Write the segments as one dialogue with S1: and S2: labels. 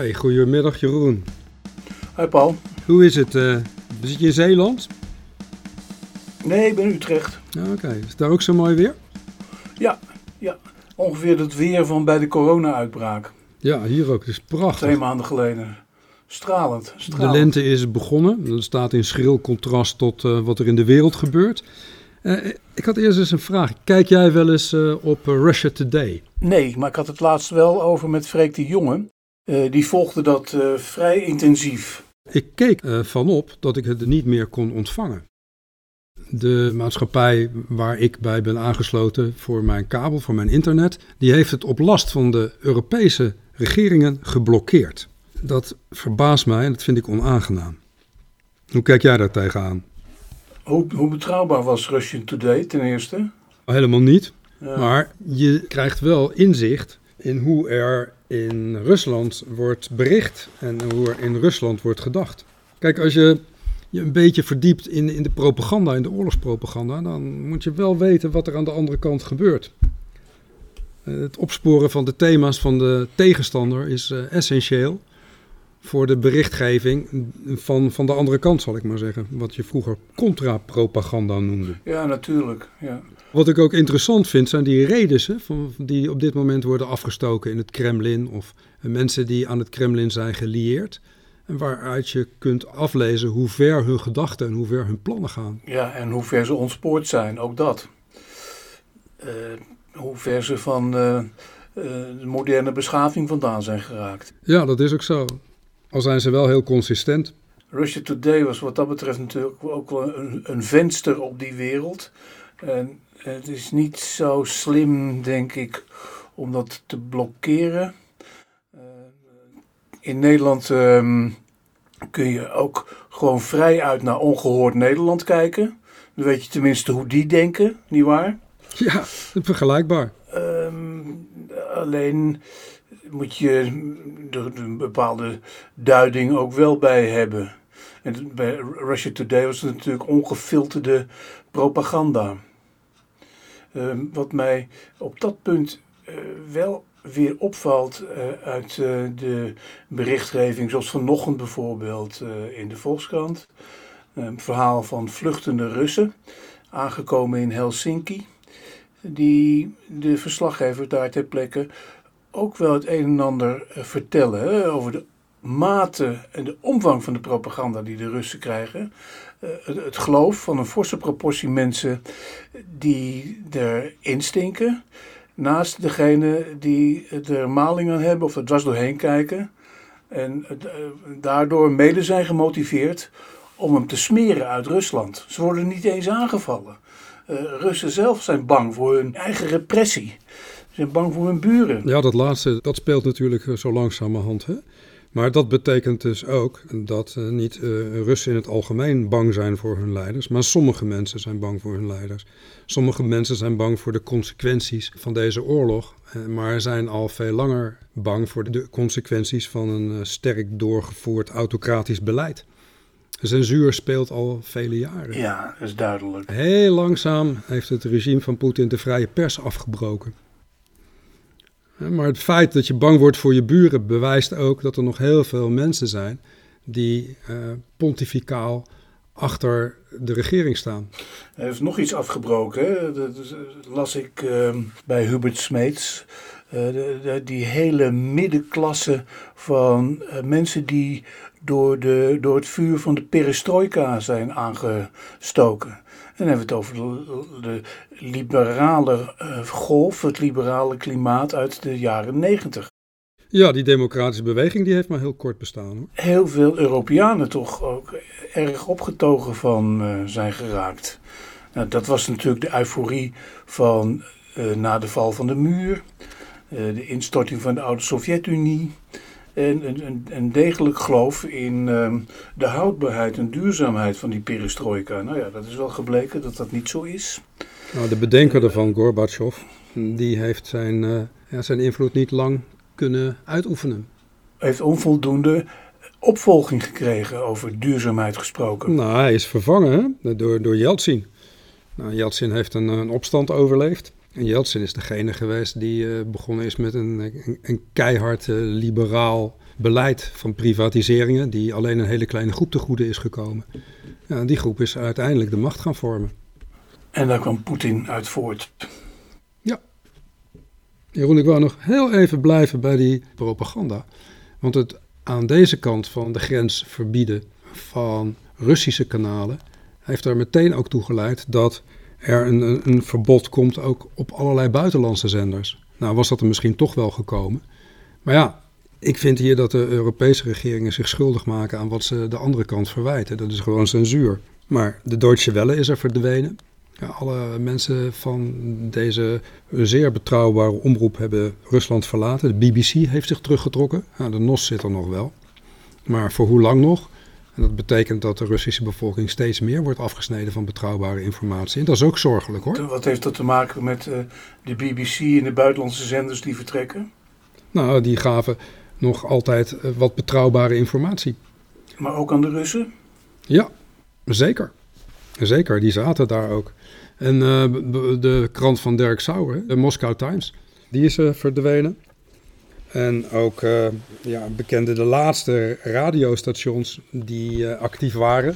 S1: Hey, goedemiddag Jeroen.
S2: Hoi Paul.
S1: Hoe is het? eh, zit je in Zeeland?
S2: Nee, ik ben in Utrecht.
S1: Ja, Oké, is het daar ook zo mooi weer?
S2: Ja, ja. Ongeveer het weer van bij de corona-uitbraak.
S1: Ja, hier ook. Het is prachtig.
S2: Twee maanden geleden. Stralend.
S1: De lente is begonnen. Dat staat in schril contrast tot eh, wat er in de wereld gebeurt. Eh, ik had eerst eens een vraag. Kijk jij wel eens op Russia Today?
S2: Nee, maar ik had het laatst wel over met Freek de Jonge. Eh, die volgde dat eh, vrij intensief.
S1: Ik keek eh, van op dat ik het niet meer kon ontvangen. De maatschappij waar ik bij ben aangesloten voor mijn kabel, voor mijn internet, die heeft het op last van de Europese regeringen geblokkeerd. Dat verbaast mij en dat vind ik onaangenaam. Hoe kijk jij daar tegenaan?
S2: Hoe, hoe betrouwbaar was Russian Today ten eerste?
S1: Helemaal niet.
S2: Ja.
S1: Maar je krijgt wel inzicht in hoe er in Rusland wordt bericht en hoe er in Rusland wordt gedacht. Kijk, als je je een beetje verdiept in, in de propaganda, in de oorlogspropaganda, dan moet je wel weten wat er aan de andere kant gebeurt. Eh, Het opsporen van de thema's van de tegenstander is eh, essentieel voor de berichtgeving van, van de andere kant, zal ik maar zeggen. Wat je vroeger contra-propaganda noemde.
S2: ja, natuurlijk. Ja.
S1: Wat ik ook interessant vind, zijn die redensen van, die op dit moment worden afgestoken in het Kremlin. Of mensen die aan het Kremlin zijn gelieerd. En waaruit je kunt aflezen hoe ver hun gedachten en hoe ver hun plannen gaan.
S2: ja, en hoe ver ze ontspoord zijn, ook dat. Eh, hoe ver ze van eh, eh, de moderne beschaving vandaan zijn geraakt.
S1: Ja, dat is ook zo. Al zijn ze wel heel consistent.
S2: Russia Today was wat dat betreft natuurlijk ook wel een, een venster op die wereld. En het is niet zo slim, denk ik, om dat te blokkeren. Eh, in Nederland ehm, kun je ook gewoon vrij uit naar ongehoord Nederland kijken. Dan weet je tenminste hoe die denken, nietwaar?
S1: Ja, vergelijkbaar.
S2: Ehm, alleen moet je er een bepaalde duiding ook wel bij hebben. En bij Russia Today was het natuurlijk ongefilterde propaganda. Ehm, wat mij op dat punt eh, wel weer opvalt eh, uit eh, de berichtgeving, zoals vanochtend bijvoorbeeld in de Volkskrant. Een verhaal van vluchtende Russen, aangekomen in Helsinki die de verslaggever daar ter plekke ook wel het een en ander vertellen over de mate en de omvang van de propaganda die de Russen krijgen. Eh, het, geloof van een forse proportie mensen die erin stinken, naast degene die er maling aan hebben of er dwars doorheen kijken. En eh, daardoor mede zijn gemotiveerd om hem te smeren uit Rusland. Ze worden niet eens aangevallen. Eh, Russen zelf zijn bang voor hun eigen repressie. Ze zijn bang voor hun buren.
S1: Ja, dat laatste, dat speelt natuurlijk zo langzamerhand. Hè? Maar dat betekent dus ook dat eh, niet eh, Russen in het algemeen bang zijn voor hun leiders, maar sommige mensen zijn bang voor hun leiders. Sommige mensen zijn bang voor de consequenties van deze oorlog, eh, maar zijn al veel langer bang voor de consequenties van een sterk doorgevoerd autocratisch beleid. Censuur speelt al vele jaren.
S2: Ja, dat is duidelijk.
S1: Heel langzaam heeft het regime van Poetin de vrije pers afgebroken. Maar het feit dat je bang wordt voor je buren bewijst ook dat er nog heel veel mensen zijn die eh, pontificaal achter de regering staan.
S2: Er is nog iets afgebroken. Dat is- las ik ehm, bij Hubert Smeets. Eh, de- die hele middenklasse van eh, mensen die door, de, door het vuur van de perestroika zijn aangestoken. Dan hebben we het over de, de liberale eh, golf, het liberale klimaat uit de jaren negentig.
S1: Ja, die democratische beweging die heeft maar heel kort bestaan. Hoor.
S2: heel veel Europeanen toch ook erg opgetogen van eh, zijn geraakt. Nou, dat was natuurlijk de euforie van eh, na de val van de muur, de instorting van de oude Sovjet-Unie. En een, een, een degelijk geloof in ehm, de houdbaarheid en duurzaamheid van die perestroika. Nou ja, dat is wel gebleken dat dat niet zo is.
S1: Nou, de bedenker ervan, Gorbachev, die heeft zijn, eh, ja, zijn invloed niet lang kunnen uitoefenen.
S2: Heeft onvoldoende opvolging gekregen over duurzaamheid gesproken.
S1: Nou, hij is vervangen hè, door, door Yeltsin. Nou, Yeltsin heeft een, een opstand overleefd. En Yeltsin is degene geweest die eh, begonnen is met een, een, een keihard eh, liberaal beleid van privatiseringen, die alleen een hele kleine groep te goede is gekomen. Ja, die groep is uiteindelijk de macht gaan vormen.
S2: En daar kwam Poetin uit voort.
S1: Ja. Jeroen, ik wou nog heel even blijven bij die propaganda. Want het aan deze kant van de grens verbieden van Russische kanalen heeft er meteen ook toe geleid dat er een, een, verbod komt ook op allerlei buitenlandse zenders. Nou was dat er misschien toch wel gekomen. Maar ja, ik vind hier dat de Europese regeringen zich schuldig maken aan wat ze de andere kant verwijten. Dat is gewoon censuur. Maar de Deutsche Welle is er verdwenen. Ja, alle mensen van deze zeer betrouwbare omroep hebben Rusland verlaten. De BBC heeft zich teruggetrokken. de NOS zit er nog wel. Maar voor hoe lang nog? En dat betekent dat de Russische bevolking steeds meer wordt afgesneden van betrouwbare informatie. En dat is ook zorgelijk hoor.
S2: Wat heeft dat te maken met uh, de BBC en de buitenlandse zenders die vertrekken?
S1: Nou, die gaven nog altijd uh, wat betrouwbare informatie.
S2: Maar ook aan de Russen?
S1: Ja, zeker. Zeker, die zaten daar ook. En uh, de krant van Dirk Sauer, de Moscow Times, die is verdwenen. En ook uh, ja, bekende de laatste radiostations die uh, actief waren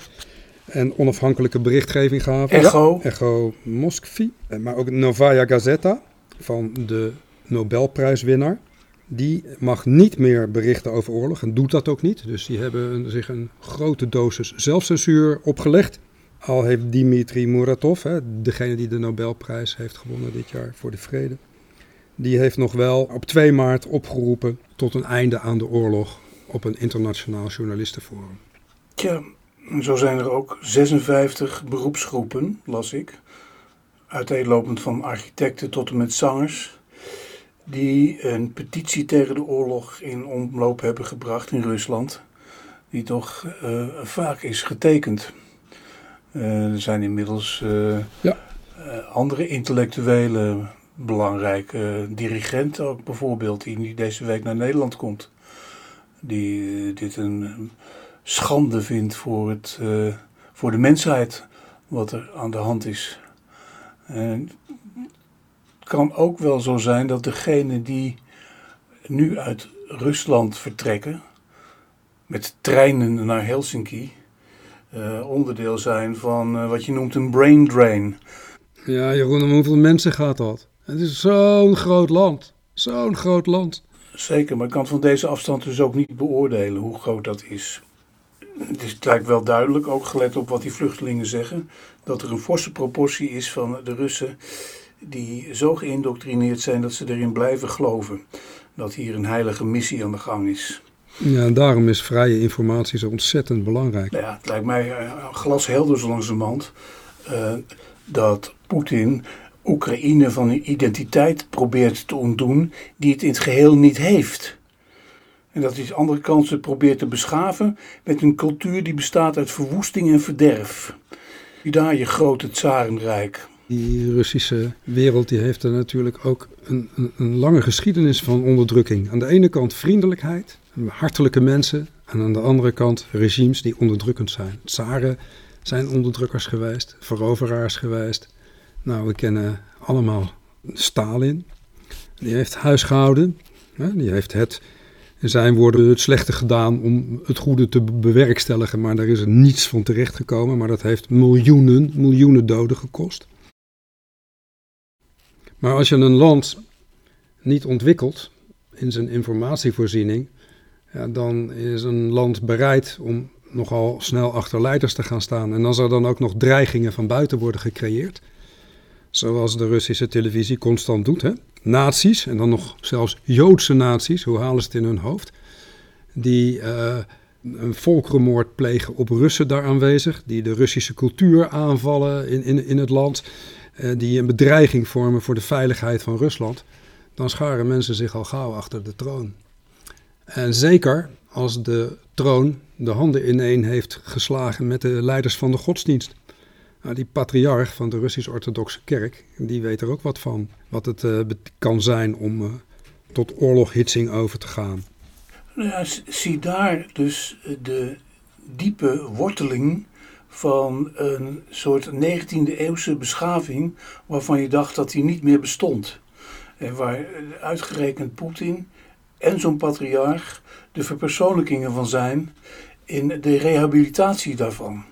S1: en onafhankelijke berichtgeving gaven.
S2: Echo.
S1: Echo Moskvi. Eh, maar ook Novaya Gazeta van de Nobelprijswinnaar. Die mag niet meer berichten over oorlog en doet dat ook niet. Dus die hebben zich een grote dosis zelfcensuur opgelegd. Al heeft Dimitri Muratov, hè, degene die de Nobelprijs heeft gewonnen dit jaar voor de vrede, die heeft nog wel op 2 maart opgeroepen tot een einde aan de oorlog op een internationaal journalistenforum.
S2: Tja, zo zijn er ook 56 beroepsgroepen, las ik, uiteenlopend van architecten tot en met zangers, die een petitie tegen de oorlog in omloop hebben gebracht in Rusland, die toch uh, vaak is getekend. Uh, er zijn inmiddels uh, ja. andere intellectuelen belangrijke dirigent ook bijvoorbeeld, die deze week naar Nederland komt. Die eh, dit een schande vindt voor, het, voor de mensheid wat er aan de hand is. En het kan ook wel zo zijn dat degenen die nu uit Rusland vertrekken, met treinen naar Helsinki, onderdeel zijn van wat je noemt een brain drain.
S1: Ja, Jeroen, om hoeveel mensen gaat dat? Het is zo'n groot land. Zo'n groot land.
S2: Zeker, maar ik kan van deze afstand dus ook niet beoordelen hoe groot dat is. Het, is, het lijkt wel duidelijk, ook gelet op wat die vluchtelingen zeggen, dat er een forse proportie is van de Russen die zo geïndoctrineerd zijn dat ze erin blijven geloven dat hier een heilige missie aan de gang is.
S1: Ja, en daarom is vrije informatie zo ontzettend belangrijk.
S2: Nou ja, het lijkt mij uh, glashelder zo langzamerhand uh, dat Poetin Oekraïne van een identiteit probeert te ontdoen die het in het geheel niet heeft. En dat is de andere kant ze probeert te beschaven met een cultuur die bestaat uit verwoesting en verderf. Daar je grote tsarenrijk.
S1: Die Russische wereld die heeft er natuurlijk ook een, een, een, lange geschiedenis van onderdrukking. Aan de ene kant vriendelijkheid, hartelijke mensen. En aan de andere kant regimes die onderdrukkend zijn. Tsaren zijn onderdrukkers geweest, veroveraars geweest. Nou, we kennen allemaal Stalin. Die heeft huisgehouden. Die heeft het, in zijn woorden, het slechte gedaan om het goede te bewerkstelligen. Maar daar is er niets van terechtgekomen. Maar dat heeft miljoenen, miljoenen doden gekost. Maar als je een land niet ontwikkelt in zijn informatievoorziening, ja, dan is een land bereid om nogal snel achter leiders te gaan staan. En als er dan ook nog dreigingen van buiten worden gecreëerd, zoals de Russische televisie constant doet. Hè? Nazi's, en dan nog zelfs Joodse nazi's, hoe halen ze het in hun hoofd? Die uh, een volkerenmoord plegen op Russen daar aanwezig, die de Russische cultuur aanvallen in, in, in het land, uh, die een bedreiging vormen voor de veiligheid van Rusland. Dan scharen mensen zich al gauw achter de troon. En zeker als de troon de handen ineen heeft geslagen met de leiders van de godsdienst. Nou, die patriarch van de Russisch-Orthodoxe Kerk, die weet er ook wat van. Wat het uh, kan zijn om uh, tot oorloghitsing over te gaan.
S2: Nou ja, zie daar dus de diepe worteling van een soort 19e eeuwse beschaving waarvan je dacht dat die niet meer bestond. En waar uitgerekend Poetin en zo'n patriarch de verpersoonlijkingen van zijn in de rehabilitatie daarvan.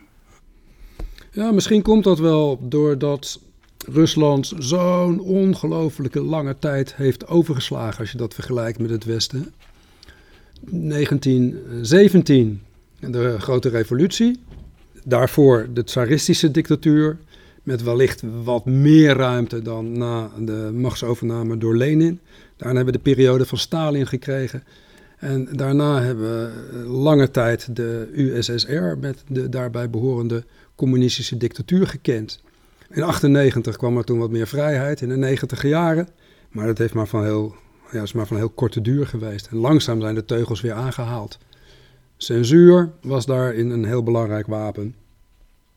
S1: Ja, misschien komt dat wel doordat Rusland zo'n ongelofelijke lange tijd heeft overgeslagen als je dat vergelijkt met het Westen. 1917, de grote revolutie. Daarvoor de tsaristische dictatuur, met wellicht wat meer ruimte dan na de machtsovername door Lenin. Daarna hebben we de periode van Stalin gekregen. En daarna hebben we lange tijd de USSR met de daarbij behorende communistische dictatuur gekend. In 98 kwam er toen wat meer vrijheid in de 90 jaren. Maar dat heeft maar van heel, ja, is maar van heel korte duur geweest. En langzaam zijn de teugels weer aangehaald. Censuur was daarin een heel belangrijk wapen.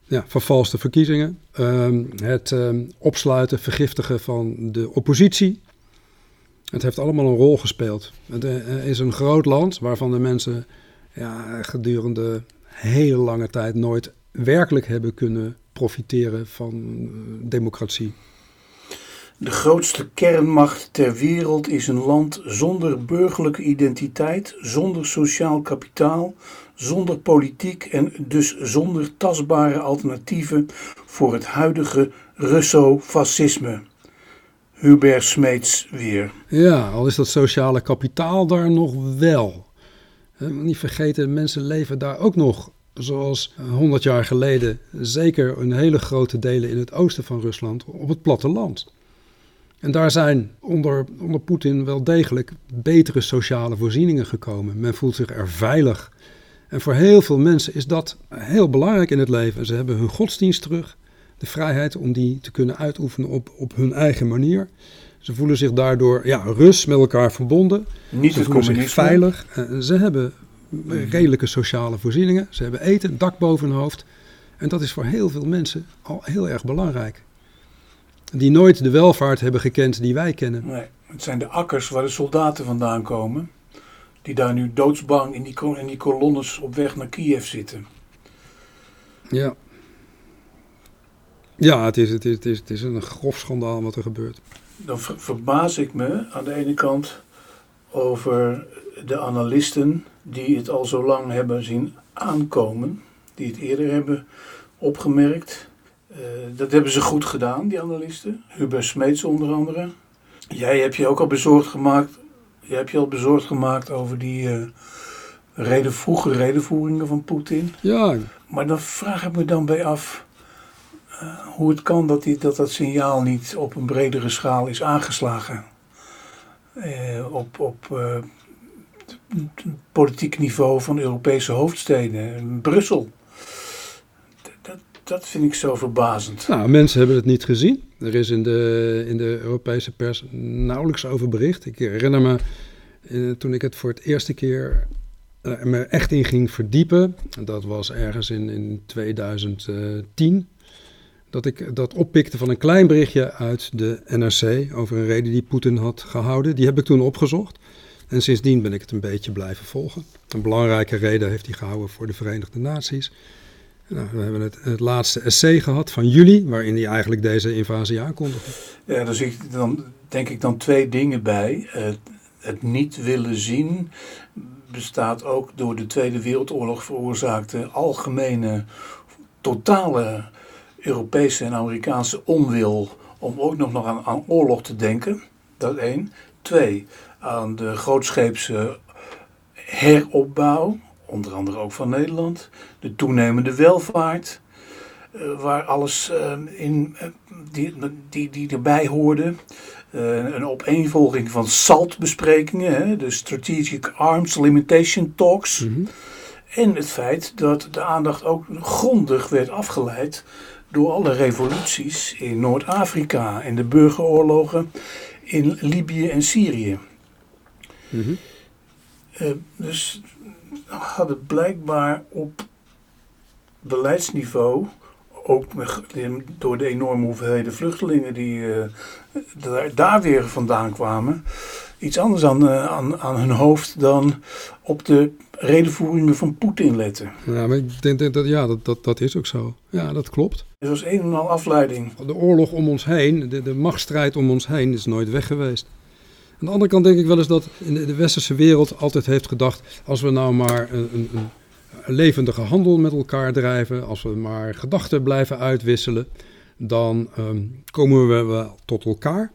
S1: Ja, vervalste verkiezingen. Ehm, het ehm, opsluiten, vergiftigen van de oppositie. Het heeft allemaal een rol gespeeld. Het uh, is een groot land waarvan de mensen ja, gedurende hele lange tijd nooit werkelijk hebben kunnen profiteren van uh, democratie.
S2: De grootste kernmacht ter wereld is een land zonder burgerlijke identiteit, zonder sociaal kapitaal, zonder politiek en dus zonder tastbare alternatieven voor het huidige Russo-fascisme. Hubert Smeets weer.
S1: Ja, al is dat sociale kapitaal daar nog wel. Niet vergeten, mensen leven daar ook nog zoals 100 jaar geleden, zeker een hele grote delen in het oosten van Rusland, op het platteland. En daar zijn onder, onder Poetin wel degelijk betere sociale voorzieningen gekomen. Men voelt zich er veilig. En voor heel veel mensen is dat heel belangrijk in het leven. Ze hebben hun godsdienst terug, de vrijheid om die te kunnen uitoefenen op, op hun eigen manier. Ze voelen zich daardoor ja, rust met elkaar verbonden.
S2: Niet
S1: ze voelen zich veilig. Ze hebben redelijke sociale voorzieningen. Ze hebben eten, dak boven hun hoofd. En dat is voor heel veel mensen al heel erg belangrijk. Die nooit de welvaart hebben gekend die wij kennen.
S2: Nee, het zijn de akkers waar de soldaten vandaan komen. Die daar nu doodsbang in die, in die kolonnes op weg naar Kiev zitten.
S1: Ja. Ja, het is, het, is, het, is, het is een grof schandaal wat er gebeurt.
S2: Dan ver, verbaas ik me aan de ene kant over de analisten die het al zo lang hebben zien aankomen. Die het eerder hebben opgemerkt. Uh, dat hebben ze goed gedaan, die analisten. Hubert Smeets onder andere. Jij hebt je ook al bezorgd gemaakt. Jij hebt je al bezorgd gemaakt over die uh, reden, vroege redenvoeringen van Poetin.
S1: Ja.
S2: Maar dan vraag ik me dan bij af uh, hoe het kan dat, die, dat dat signaal niet op een bredere schaal is aangeslagen. op op politiek niveau van Europese hoofdsteden, Brussel. Dat, dat vind ik zo verbazend.
S1: Nou, mensen hebben het niet gezien. Er is in de, in de Europese pers nauwelijks over bericht. Ik herinner me eh, toen ik het voor het eerste keer uh, me echt in ging verdiepen. Dat was ergens in, in 2010. Dat ik dat oppikte van een klein berichtje uit de NRC over een reden die Poetin had gehouden. Die heb ik toen opgezocht. En sindsdien ben ik het een beetje blijven volgen. Een belangrijke reden heeft hij gehouden voor de Verenigde Naties. Nou, we hebben het, het laatste essay gehad van juli, waarin hij eigenlijk deze invasie aankondigde.
S2: Ja, daar zie ik dan, denk ik dan twee dingen bij. Het, het niet willen zien bestaat ook door de Tweede Wereldoorlog veroorzaakte algemene, totale Europese en Amerikaanse onwil om ook nog, aan, aan oorlog te denken. Dat één. Twee, aan de grootscheepse heropbouw, onder andere ook van Nederland, de toenemende welvaart, uh, waar alles uh, in, uh, die, die, die erbij hoorde. een opeenvolging van SALT-besprekingen, de Strategic Arms Limitation Talks. Mm -hmm. En het feit dat de aandacht ook grondig werd afgeleid door alle revoluties in Noord-Afrika en de burgeroorlogen in Libië en Syrië. Mm -hmm. uh, dus hadden blijkbaar op beleidsniveau, ook met, door de enorme hoeveelheden vluchtelingen die uh, daar, daar, weer vandaan kwamen, iets anders aan, uh, aan, aan hun hoofd dan op de redenvoeringen van Poetin letten.
S1: Ja, maar ik denk dat ja, dat, dat, dat is ook zo. Ja, dat klopt.
S2: Het was een en al afleiding.
S1: De oorlog om ons heen, de, de machtsstrijd om ons heen is nooit weg geweest. Aan de andere kant denk ik wel eens dat in de westerse wereld altijd heeft gedacht: als we nou maar een, een, een levendige handel met elkaar drijven, als we maar gedachten blijven uitwisselen, dan ehm, komen we wel tot elkaar.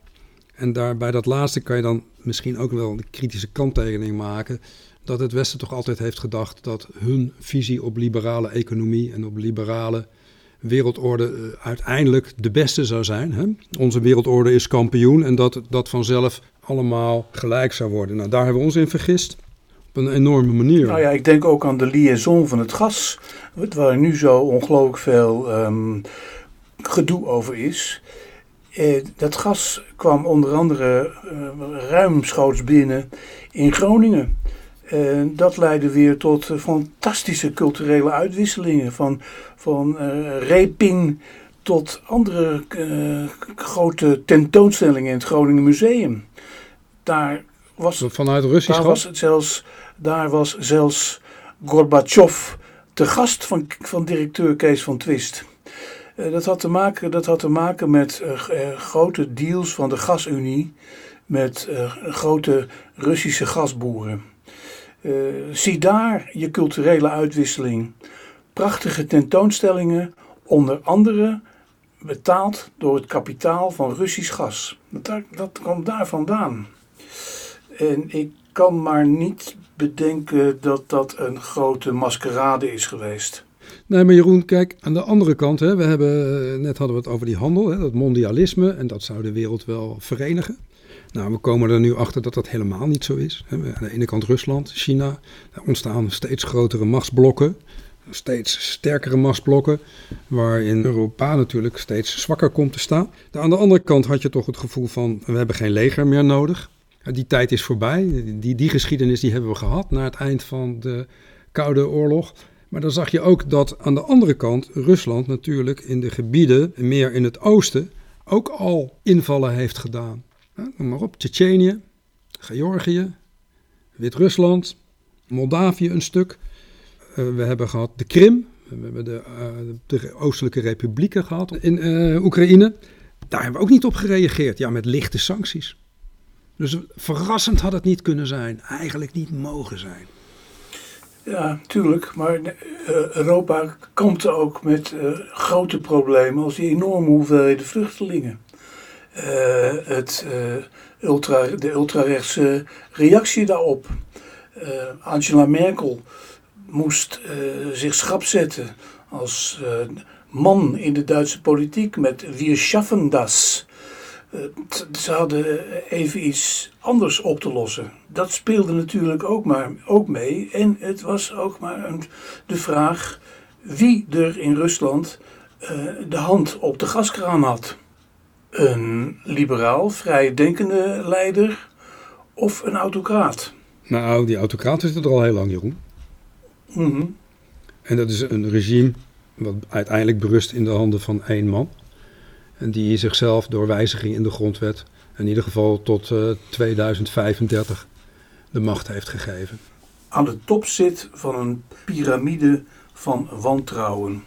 S1: En daar, bij dat laatste kan je dan misschien ook wel een kritische kanttekening maken. Dat het Westen toch altijd heeft gedacht dat hun visie op liberale economie en op liberale wereldorde eh, uiteindelijk de beste zou zijn. Hè? Onze wereldorde is kampioen en dat dat vanzelf allemaal gelijk zou worden. Nou, daar hebben we ons in vergist. Op een enorme manier.
S2: Nou ja, ik denk ook aan de liaison van het gas. Waar nu zo ongelooflijk veel um, gedoe over is. Eh, dat gas kwam onder andere uh, ruimschoots binnen in Groningen. Uh, dat leidde weer tot fantastische culturele uitwisselingen. Van, van reping tot andere grote tentoonstellingen in het Groningen Museum. Daar was,
S1: Vanuit Russisch
S2: daar was, het zelfs, daar was zelfs Gorbachev te gast van, van directeur Kees van Twist. Eh, dat, had te maken, dat had te maken met uh, grote deals van de gasunie met grote Russische gasboeren. Zie daar je culturele uitwisseling. Prachtige tentoonstellingen, onder andere betaald door het kapitaal van Russisch gas. Dat, dat komt daar vandaan. En ik kan maar niet bedenken dat dat een grote maskerade is geweest.
S1: Nee, maar Jeroen, kijk, aan de andere kant, hè, we hebben, eh, net hadden we het over die handel, hè, dat mondialisme, en dat zou de wereld wel verenigen. Nou, we komen er nu achter dat dat helemaal niet zo is. Aan de ene kant Rusland, China, er ontstaan steeds grotere machtsblokken, steeds sterkere machtsblokken, waarin Europa natuurlijk steeds zwakker komt te staan. Aan de andere kant had je toch het gevoel van, we hebben geen leger meer nodig. Die tijd is voorbij, die, die geschiedenis die hebben we gehad na het eind van de Koude Oorlog. Maar dan zag je ook dat aan de andere kant Rusland natuurlijk in de gebieden, meer in het oosten, ook al invallen heeft gedaan. Noem maar op, Tsjetsjenië, Georgië, Wit-Rusland, Moldavië een stuk. Uh, we hebben gehad de Krim, we hebben de, uh, de Oostelijke Republieken gehad in uh, Oekraïne. Daar hebben we ook niet op gereageerd, ja, met lichte sancties. Dus verrassend had het niet kunnen zijn, eigenlijk niet mogen zijn.
S2: Ja, tuurlijk. Maar Europa komt ook met grote problemen als die enorme hoeveelheden vluchtelingen. Uh, het, ultra, de ultrarechtse reactie daarop. Angela Merkel moest zich schrap zetten als man in de Duitse politiek met Wir schaffen das. Eh, ze hadden even iets anders op te lossen. Dat speelde natuurlijk ook, maar, ook mee. En het was ook maar een, de vraag wie er in Rusland de hand op de gaskraan had. Een liberaal, vrijdenkende leider of een autocraat?
S1: Nou, die autocraat is er al heel lang, Jeroen.
S2: Mm -hmm.
S1: En dat is een regime wat uiteindelijk berust in de handen van één man. En die zichzelf door wijziging in de grondwet in ieder geval tot uh, 2035 de macht heeft gegeven.
S2: Aan de top zit van een piramide van wantrouwen.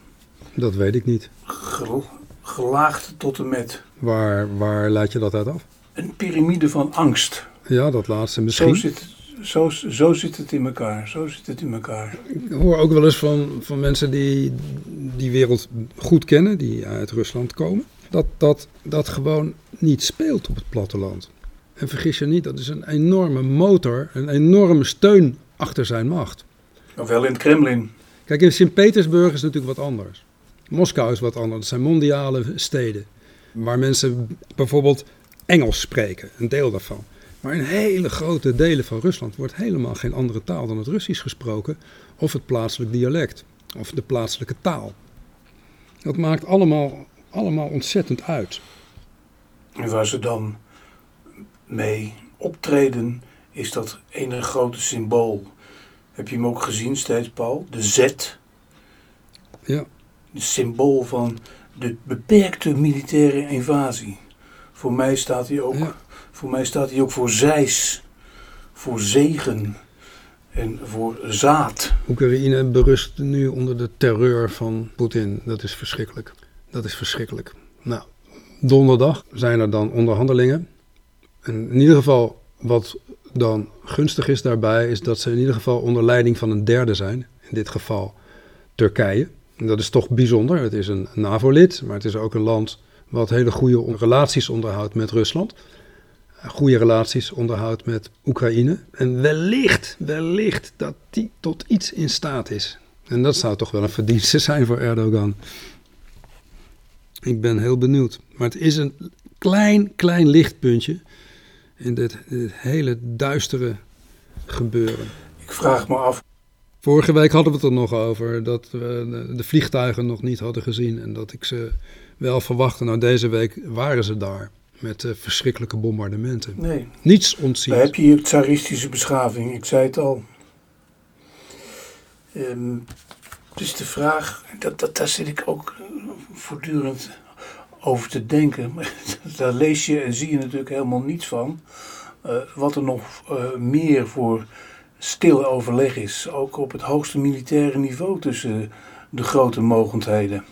S1: Dat weet ik niet.
S2: Gel gelaagd tot en met.
S1: Waar, waar leid je dat uit af?
S2: Een piramide van angst.
S1: Ja, dat laatste misschien.
S2: Zo zit, zo, zo zit het in elkaar. Zo zit het in elkaar.
S1: Ik hoor ook wel eens van, van mensen die die wereld goed kennen, die uit Rusland komen dat dat, dat gewoon niet speelt op het platteland. En vergis je niet, dat is een enorme motor, een enorme steun achter zijn macht.
S2: Of wel in het Kremlin.
S1: Kijk, in Sint-Petersburg is natuurlijk wat anders. Moskou is wat anders. Dat zijn mondiale steden. Waar mensen bijvoorbeeld Engels spreken, een deel daarvan. Maar in hele grote delen van Rusland wordt helemaal geen andere taal dan het Russisch gesproken. Of het plaatselijk dialect. Of de plaatselijke taal. Dat maakt allemaal allemaal ontzettend uit.
S2: En waar ze dan mee optreden, is dat ene grote symbool. Heb je hem ook gezien steeds, Paul? De Z.
S1: Ja.
S2: Symbool van de beperkte militaire invasie. Voor mij staat hij ook, ja. voor, mij staat hij ook voor zeis, voor zegen en voor zaad.
S1: Oekraïne berust nu onder de terreur van Poetin. Dat is verschrikkelijk. Dat is verschrikkelijk. Nou, donderdag zijn er dan onderhandelingen. En in ieder geval wat dan gunstig is daarbij, is dat ze in ieder geval onder leiding van een derde zijn. In dit geval Turkije. Dat is toch bijzonder. Het is een NAVO-lid, maar het is ook een land wat hele goede relaties onderhoudt met Rusland. Goede relaties onderhoudt met Oekraïne. En wellicht, wellicht dat die tot iets in staat is. En dat zou toch wel een verdienste zijn voor Erdogan. Ik ben heel benieuwd. Maar het is een klein, klein lichtpuntje in dit, dit hele duistere gebeuren.
S2: Ik vraag me af.
S1: Vorige week hadden we het er nog over dat we de vliegtuigen nog niet hadden gezien en dat ik ze wel verwachtte. Nou, deze week waren ze daar met uh, verschrikkelijke bombardementen.
S2: Nee.
S1: Niets ontzien.
S2: Daar heb je hier tsaristische beschaving, ik zei het al. Um, dus de vraag, dat, dat, daar zit ik ook voortdurend over te denken. Daar lees je en zie je natuurlijk helemaal niets van. Uh, wat er nog uh, meer voor stil overleg is, ook op het hoogste militaire niveau tussen de grote mogendheden.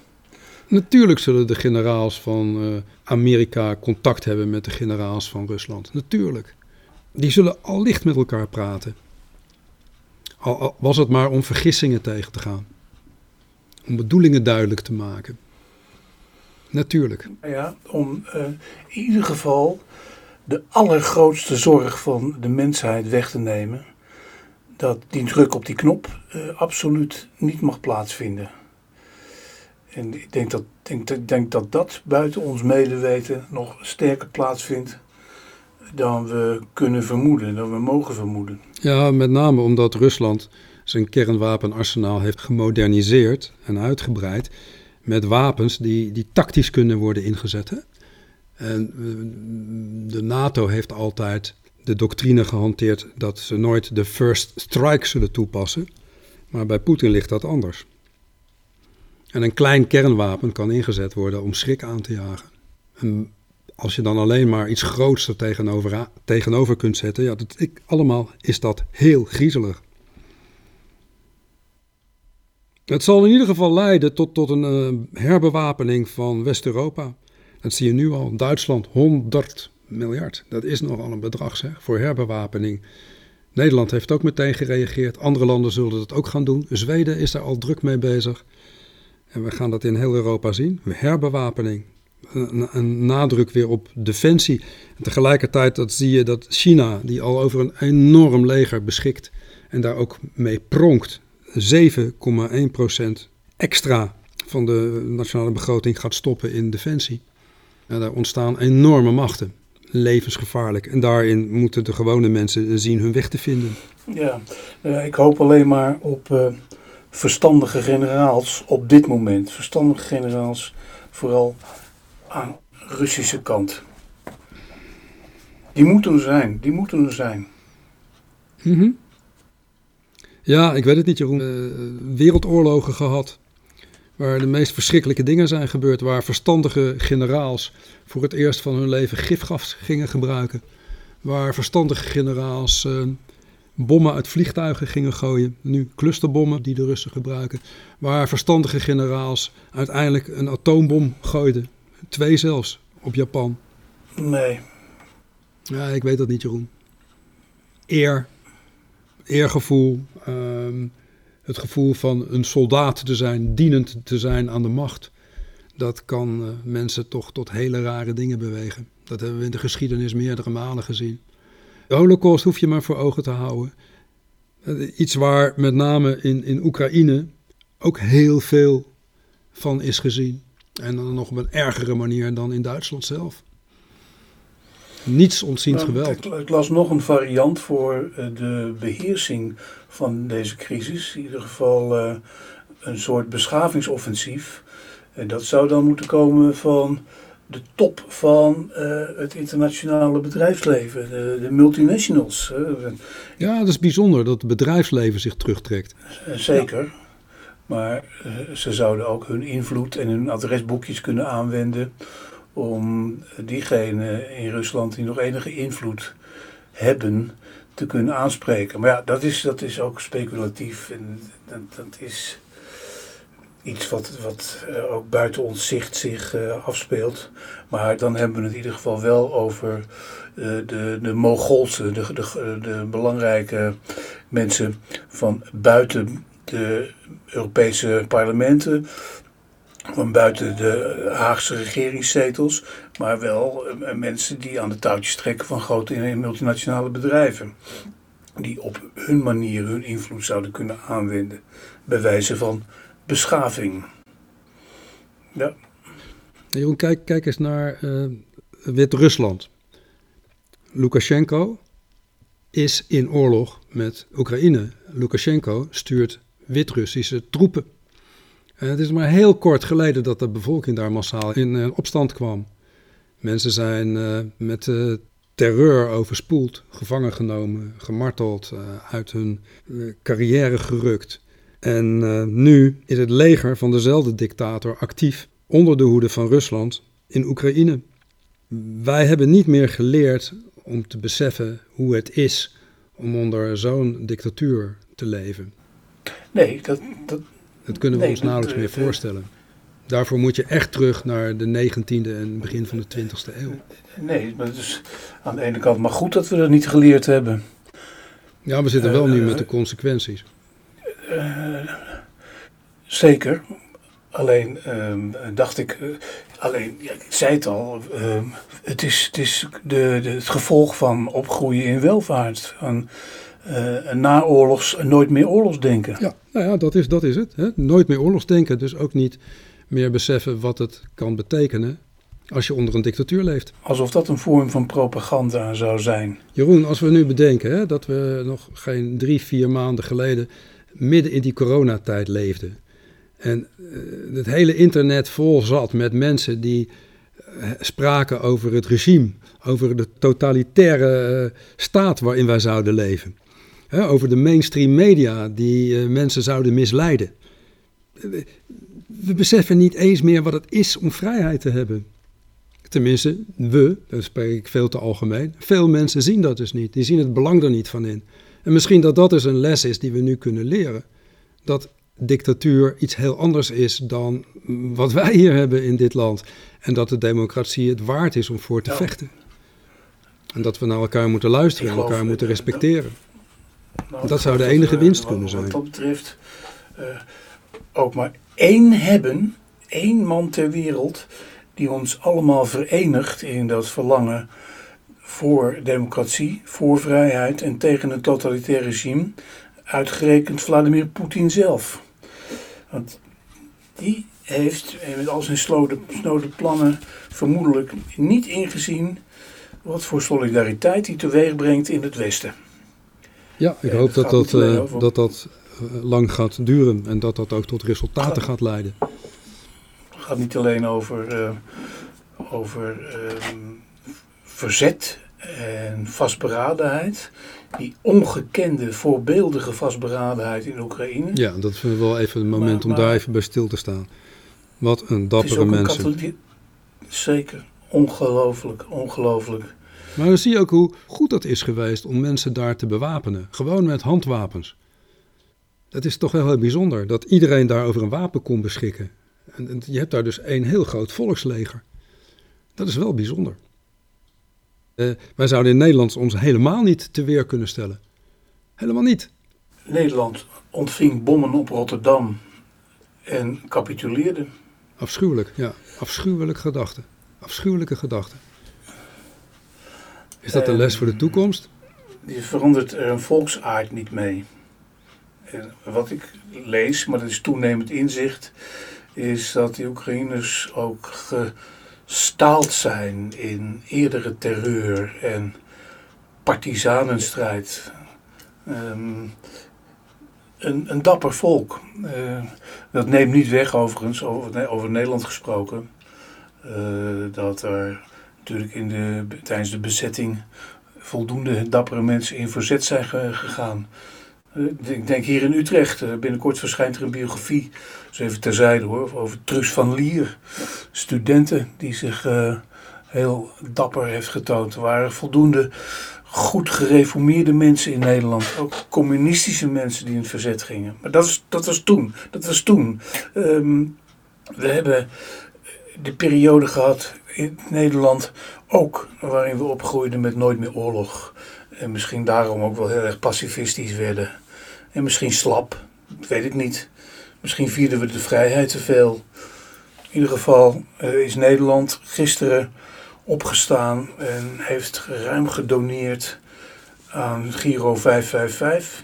S1: Natuurlijk zullen de generaals van uh, Amerika contact hebben met de generaals van Rusland. Natuurlijk. Die zullen al licht met elkaar praten. Al, al was het maar om vergissingen tegen te gaan. Om bedoelingen duidelijk te maken. Natuurlijk.
S2: Ja, om uh, in ieder geval de allergrootste zorg van de mensheid weg te nemen. Dat die druk op die knop uh, absoluut niet mag plaatsvinden. En ik denk dat, denk, denk dat dat buiten ons medeweten nog sterker plaatsvindt dan we kunnen vermoeden, dan we mogen vermoeden.
S1: Ja, met name omdat Rusland zijn kernwapenarsenaal heeft gemoderniseerd en uitgebreid met wapens die, die tactisch kunnen worden ingezet. En eh, de NATO heeft altijd de doctrine gehanteerd dat ze nooit de first strike zullen toepassen. Maar bij Poetin ligt dat anders. En een klein kernwapen kan ingezet worden om schrik aan te jagen. En als je dan alleen maar iets groots er tegenover, tegenover kunt zetten, ja, dat, ik, allemaal is dat heel griezelig. Het zal in ieder geval leiden tot, tot een uh, herbewapening van West-Europa. Dat zie je nu al. Duitsland 100 miljard. Dat is nogal een bedrag zeg, voor herbewapening. Nederland heeft ook meteen gereageerd. Andere landen zullen dat ook gaan doen. Zweden is daar al druk mee bezig. En we gaan dat in heel Europa zien. Herbewapening. Een, een nadruk weer op defensie. En tegelijkertijd dat zie je dat China, die al over een enorm leger beschikt en daar ook mee pronkt, 7,1% extra van de nationale begroting gaat stoppen in defensie. En daar ontstaan enorme machten, levensgevaarlijk. En daarin moeten de gewone mensen zien hun weg te vinden.
S2: Ja, uh, ik hoop alleen maar op uh, verstandige generaals op dit moment. Verstandige generaals, vooral aan de Russische kant. Die moeten er zijn, die moeten er zijn.
S1: Mm ja, ik weet het niet, Jeroen. Uh, wereldoorlogen gehad. Waar de meest verschrikkelijke dingen zijn gebeurd. Waar verstandige generaals voor het eerst van hun leven gifgas gingen gebruiken. Waar verstandige generaals uh, bommen uit vliegtuigen gingen gooien. Nu clusterbommen die de Russen gebruiken. Waar verstandige generaals uiteindelijk een atoombom gooiden. Twee zelfs, op Japan.
S2: Nee.
S1: Ja, ik weet dat niet, Jeroen. Eer eergevoel, ehm, het gevoel van een soldaat te zijn, dienend te zijn aan de macht. Dat kan uh, mensen toch tot hele rare dingen bewegen. Dat hebben we in de geschiedenis meerdere malen gezien. De holocaust hoef je maar voor ogen te houden. Uh, iets waar met name in, in Oekraïne ook heel veel van is gezien. En dan nog op een ergere manier dan in Duitsland zelf. Niets ontziend nou, geweld.
S2: Ik, ik, las nog een variant voor uh, de beheersing van deze crisis. In ieder geval uh, een soort beschavingsoffensief. En dat zou dan moeten komen van de top van uh, het internationale bedrijfsleven, de, de multinationals.
S1: Ja, dat is bijzonder dat het bedrijfsleven zich terugtrekt.
S2: Zeker. Ja. Maar ze zouden ook hun invloed en hun adresboekjes kunnen aanwenden om diegenen in Rusland die nog enige invloed hebben te kunnen aanspreken. Maar ja, dat is, dat is ook speculatief en dat, dat is... iets wat, wat eh, ook buiten ons zicht zich eh, afspeelt. Maar dan hebben we het in ieder geval wel over uh, de, de Mogolse, de, de, de belangrijke mensen van buiten de Europese parlementen, van buiten de Haagse regeringszetels, maar wel mensen die aan de touwtjes trekken van grote multinationale bedrijven. Die op hun manier hun invloed zouden kunnen aanwenden, bij wijze van beschaving. Ja.
S1: Jeroen, kijk, kijk eens naar uh, Wit-Rusland. Lukashenko is in oorlog met Oekraïne. Lukashenko stuurt Wit-Russische troepen. En het is maar heel kort geleden dat de bevolking daar massaal in uh, opstand kwam. Mensen zijn uh, met terreur overspoeld, gevangen genomen, gemarteld, uit hun carrière gerukt. En nu is het leger van dezelfde dictator actief onder de hoede van Rusland in Oekraïne. Wij hebben niet meer geleerd om te beseffen hoe het is om onder zo'n dictatuur te leven.
S2: Nee, dat, dat,
S1: dat kunnen we ons nauwelijks meer voorstellen. Daarvoor moet je echt terug naar de 19e en begin van de 20e eeuw.
S2: Nee, maar het is aan de ene kant maar goed dat we dat niet geleerd hebben.
S1: Ja, we zitten wel uh, nu met de consequenties.
S2: Uh, zeker. Alleen uh, dacht ik, uh, alleen, ja, ik zei het al, ehm, het is, het, is de, de, het gevolg van opgroeien in welvaart. Van uh, naoorlogs, nooit meer oorlogsdenken.
S1: Ja, nou ja, dat is, dat is het. Hè? Nooit meer oorlogsdenken, dus ook niet meer beseffen wat het kan betekenen als je onder een dictatuur leeft.
S2: Alsof dat een vorm van propaganda zou zijn.
S1: Jeroen, als we nu bedenken hè, dat we nog geen drie, vier maanden geleden midden in die coronatijd leefde. En uh, het hele internet vol zat met mensen die uh, spraken over het regime, over de totalitaire uh, staat waarin wij zouden leven. Hè, over de mainstream media die mensen zouden misleiden. We beseffen niet eens meer wat het is om vrijheid te hebben. Tenminste, we, daar spreek ik veel te algemeen. Veel mensen zien dat dus niet. Die zien het belang er niet van in. En misschien dat dat dus een les is die we nu kunnen leren. Dat dictatuur iets heel anders is dan wat wij hier hebben in dit land. En dat de democratie het waard is om voor te ja. vechten. En dat we naar elkaar moeten luisteren en elkaar moeten respecteren. Dat zou de enige
S2: dat,
S1: winst kunnen zijn.
S2: Wat dat betreft uh, ook maar één hebben, één man ter wereld, die ons allemaal verenigt in dat verlangen voor democratie, voor vrijheid en tegen een totalitair regime, uitgerekend Vladimir Poetin zelf. Want die heeft met al zijn snode, snode plannen vermoedelijk niet ingezien wat voor solidariteit hij teweeg brengt in het Westen.
S1: Ja, ik hoop dat dat, uh, dat, dat uh, lang gaat duren en dat dat ook tot resultaten gaat, leiden.
S2: Het gaat niet alleen over, uh, over verzet en vastberadenheid. Die ongekende, voorbeeldige vastberadenheid in Oekraïne.
S1: Ja, dat ik wel even een moment maar, om daar even bij stil te staan. Wat een dappere mensen.
S2: Een Zeker, ongelooflijk, ongelooflijk.
S1: Maar dan zie je ook hoe goed dat is geweest om mensen daar te bewapenen. Gewoon met handwapens. Dat is toch wel heel bijzonder, dat iedereen daar over een wapen kon beschikken. En, je hebt daar dus één heel groot volksleger. Dat is wel bijzonder. Uh, wij zouden in Nederland ons helemaal niet te weer kunnen stellen. Helemaal niet.
S2: Nederland ontving bommen op Rotterdam en capituleerde.
S1: Afschuwelijk, ja. Afschuwelijke gedachte. Afschuwelijke gedachte. Is dat een les voor de toekomst?
S2: Je verandert er een volksaard niet mee. En wat ik lees, maar dat is toenemend inzicht, is dat de Oekraïners ook ge, staald zijn in eerdere terreur en partisanenstrijd. Um, een, een, dapper volk. Uh, dat neemt niet weg, overigens, over, over Nederland gesproken, uh, dat er natuurlijk in de, tijdens de bezetting voldoende dappere mensen in verzet zijn gegaan. Uh, ik denk hier in Utrecht, binnenkort verschijnt er een biografie dus even terzijde hoor, over Trus van Lier. Studenten die zich uh, heel dapper heeft getoond. Er waren voldoende goed gereformeerde mensen in Nederland. Ook communistische mensen die in het verzet gingen. Maar dat, is, dat was toen. Dat was toen. Ehm, we hebben de periode gehad in Nederland ook waarin we opgroeiden met nooit meer oorlog. En misschien daarom ook wel heel erg pacifistisch werden. En misschien slap, weet ik niet. Misschien vierden we de vrijheid te veel. In ieder geval eh, is Nederland gisteren opgestaan en heeft ruim gedoneerd aan Giro 555.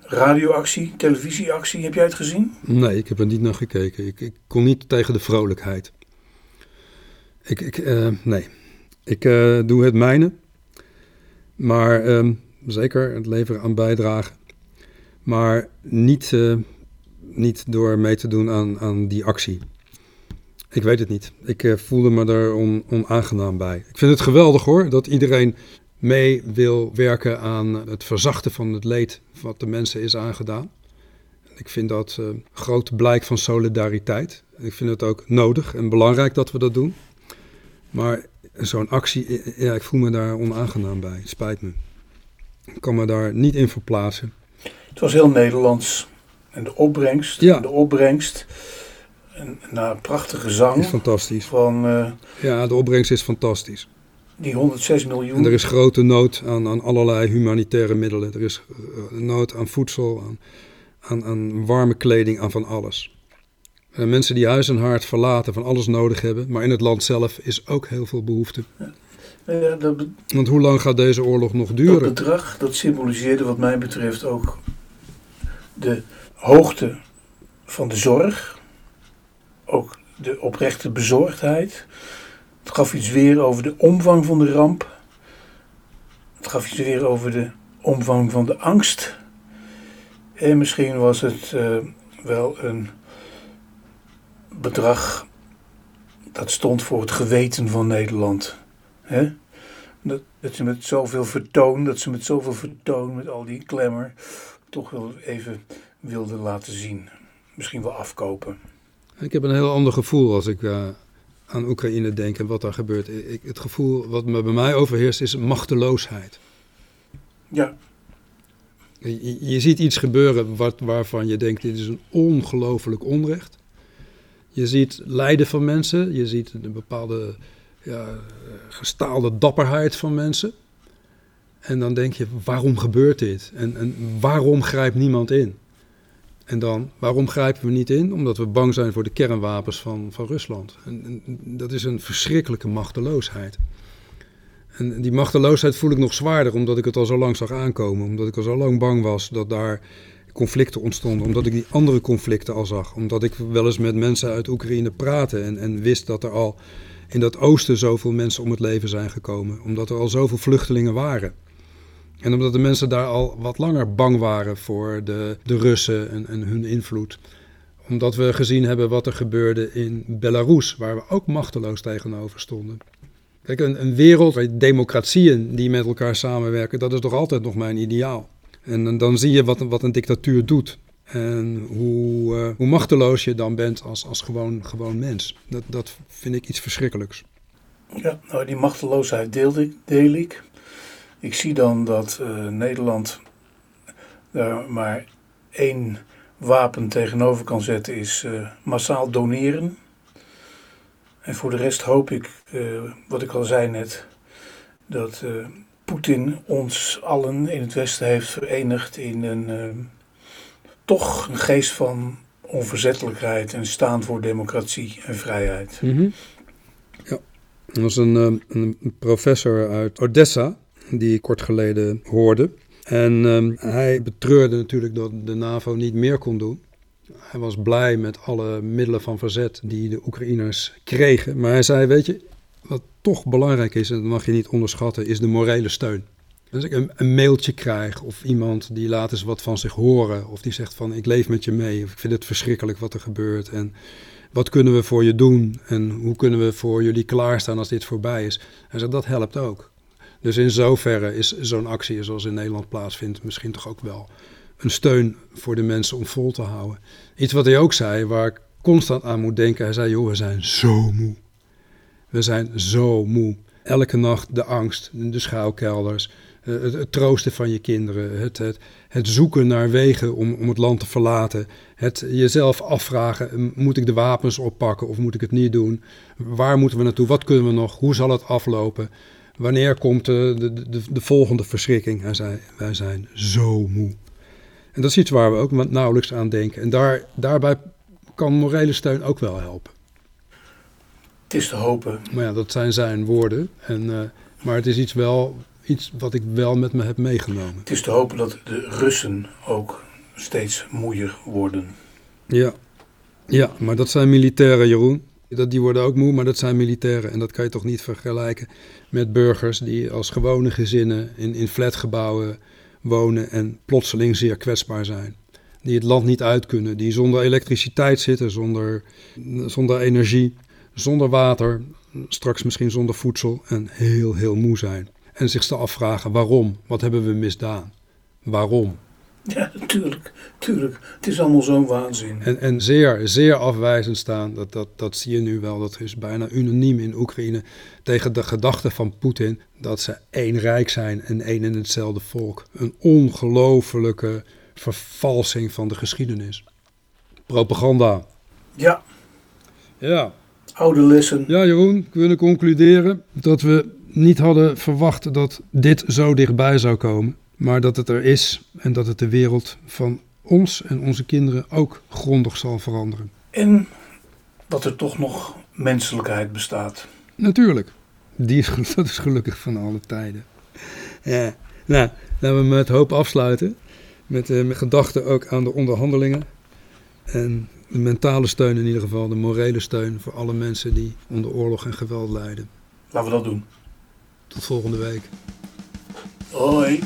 S2: Radioactie, televisieactie, heb jij het gezien?
S1: Nee, ik heb er niet naar gekeken. Ik, ik kon niet tegen de vrolijkheid. Ik, ik uh, nee, ik uh, doe het mijne. Maar um, zeker het leveren aan bijdragen. Maar niet, uh, niet door mee te doen aan, aan die actie. Ik weet het niet. Ik voelde me er on, onaangenaam bij. Ik vind het geweldig hoor, dat iedereen mee wil werken aan het verzachten van het leed wat de mensen is aangedaan. Ik vind dat een groot blijk van solidariteit. Ik vind het ook nodig en belangrijk dat we dat doen. Maar zo'n actie, ja, ik voel me daar onaangenaam bij. Het spijt me. Ik kan me daar niet in verplaatsen.
S2: Het was heel Nederlands. En de opbrengst,
S1: Ja.
S2: de opbrengst, en, na een prachtige zang
S1: Is fantastisch.
S2: van eh,
S1: Ja, de opbrengst is fantastisch.
S2: die 106 miljoen.
S1: En er is grote nood aan, aan allerlei humanitaire middelen. Er is eh, nood aan voedsel, aan, aan, aan warme kleding, aan van alles. En mensen die huis en haard verlaten, van alles nodig hebben. Maar in het land zelf is ook heel veel behoefte.
S2: Eh, dat, be-
S1: Want hoe lang gaat deze oorlog nog
S2: dat
S1: duren?
S2: bedrag dat symboliseerde wat mij betreft ook de hoogte van de zorg. Ook de oprechte bezorgdheid. Het gaf iets weer over de omvang van de ramp. Het gaf iets weer over de omvang van de angst. En misschien was het eh, wel een bedrag dat stond voor het geweten van Nederland. Hè? Dat, dat ze met zoveel vertoon, dat ze met zoveel vertoon, met al die glamour, toch wel even wilden laten zien. Misschien wel afkopen.
S1: Ik heb een heel ander gevoel als ik eh, aan Oekraïne denk en wat daar gebeurt. Ik, het gevoel wat me bij mij overheerst is machteloosheid.
S2: Ja,
S1: Je, je ziet iets gebeuren wat, waarvan je denkt, dit is een ongelooflijk onrecht. Je ziet lijden van mensen, je ziet een bepaalde ja, gestaalde dapperheid van mensen. En dan denk je, waarom gebeurt dit? En, en waarom grijpt niemand in? En dan, waarom grijpen we niet in? Omdat we bang zijn voor de kernwapens van, van Rusland. En, dat is een verschrikkelijke machteloosheid. En die machteloosheid voel ik nog zwaarder, omdat ik het al zo lang zag aankomen. Omdat ik al zo lang bang was dat daar conflicten ontstonden. Omdat ik die andere conflicten al zag. Omdat ik wel eens met mensen uit Oekraïne praatte en, en wist dat er al in dat oosten zoveel mensen om het leven zijn gekomen. Omdat er al zoveel vluchtelingen waren. En omdat de mensen daar al wat langer bang waren voor de, de Russen en, en hun invloed. Omdat we gezien hebben wat er gebeurde in Belarus, waar we ook machteloos tegenover stonden. Kijk, een, een wereld waar democratieën die met elkaar samenwerken, dat is toch altijd nog mijn ideaal. En dan, zie je wat, wat een dictatuur doet. En hoe, eh, hoe machteloos je dan bent als, als gewoon, gewoon mens. Dat, dat vind ik iets verschrikkelijks.
S2: ja nou, die machteloosheid deel ik, deel ik. Ik zie dan dat eh, Nederland daar maar één wapen tegenover kan zetten, is eh, massaal doneren. En voor de rest hoop ik, wat ik al zei net, dat Poetin ons allen in het Westen heeft verenigd in een eh, toch een geest van onverzettelijkheid en staan voor democratie en vrijheid.
S1: Ja, er was een, eh, een professor uit Odessa die ik kort geleden hoorde. En ehm, hij betreurde natuurlijk dat de NAVO niet meer kon doen. Hij was blij met alle middelen van verzet die de Oekraïners kregen. Maar hij zei, weet je, wat toch belangrijk is, en dat mag je niet onderschatten, is de morele steun. Als ik een, mailtje krijg of iemand die laat eens wat van zich horen... of die zegt van ik leef met je mee of ik vind het verschrikkelijk wat er gebeurt... en wat kunnen we voor je doen en hoe kunnen we voor jullie klaarstaan als dit voorbij is. Hij zei, dat helpt ook. Dus in zoverre is zo'n actie zoals in Nederland plaatsvindt misschien toch ook wel een steun voor de mensen om vol te houden. Iets wat hij ook zei, waar ik constant aan moet denken. Hij zei, joh, we zijn zo moe. We zijn zo moe. Elke nacht de angst, de schuilkelders, eh, het, troosten van je kinderen, het, het, het zoeken naar wegen om, om het land te verlaten, het jezelf afvragen, moet ik de wapens oppakken of moet ik het niet doen? Waar moeten we naartoe? Wat kunnen we nog? Hoe zal het aflopen? Wanneer komt de, de, de, de volgende verschrikking? Hij zei, wij zijn zo moe. En dat is iets waar we ook nauwelijks aan denken. En daar, daarbij kan morele steun ook wel helpen.
S2: Het is te hopen.
S1: Maar ja, dat zijn zijn woorden. En, uh, maar het is iets, wel, iets wat ik wel met me heb meegenomen.
S2: Het is te hopen dat de Russen ook steeds moeier worden.
S1: Ja, ja maar dat zijn militairen, Jeroen. Dat, die worden ook moe, maar dat zijn militairen. En dat kan je toch niet vergelijken met burgers die als gewone gezinnen in, in flatgebouwen wonen en plotseling zeer kwetsbaar zijn. Die het land niet uit kunnen, die zonder elektriciteit zitten, zonder, zonder energie, zonder water, straks misschien zonder voedsel en heel, heel moe zijn. En zich te afvragen waarom, wat hebben we misdaan, waarom.
S2: Ja, natuurlijk, tuurlijk. Het is allemaal zo'n waanzin.
S1: En, en zeer, zeer afwijzend staan, dat, dat, dat zie je nu wel, dat is bijna unaniem in Oekraïne, tegen de gedachte van Poetin dat ze één rijk zijn en één en hetzelfde volk. Een ongelofelijke vervalsing van de geschiedenis. Propaganda.
S2: Ja.
S1: Ja.
S2: Oude lessen.
S1: Ja, Jeroen, kunnen concluderen dat we niet hadden verwacht dat dit zo dichtbij zou komen maar dat het er is en dat het de wereld van ons en onze kinderen ook grondig zal veranderen.
S2: En dat er toch nog menselijkheid bestaat.
S1: Natuurlijk. Die is, dat is gelukkig van alle tijden. Ja, nou, laten we met hoop afsluiten. Met, uh, met gedachten ook aan de onderhandelingen. En de mentale steun in ieder geval, de morele steun voor alle mensen die onder oorlog en geweld lijden.
S2: Laten we dat doen.
S1: Tot volgende week.
S2: Hoi.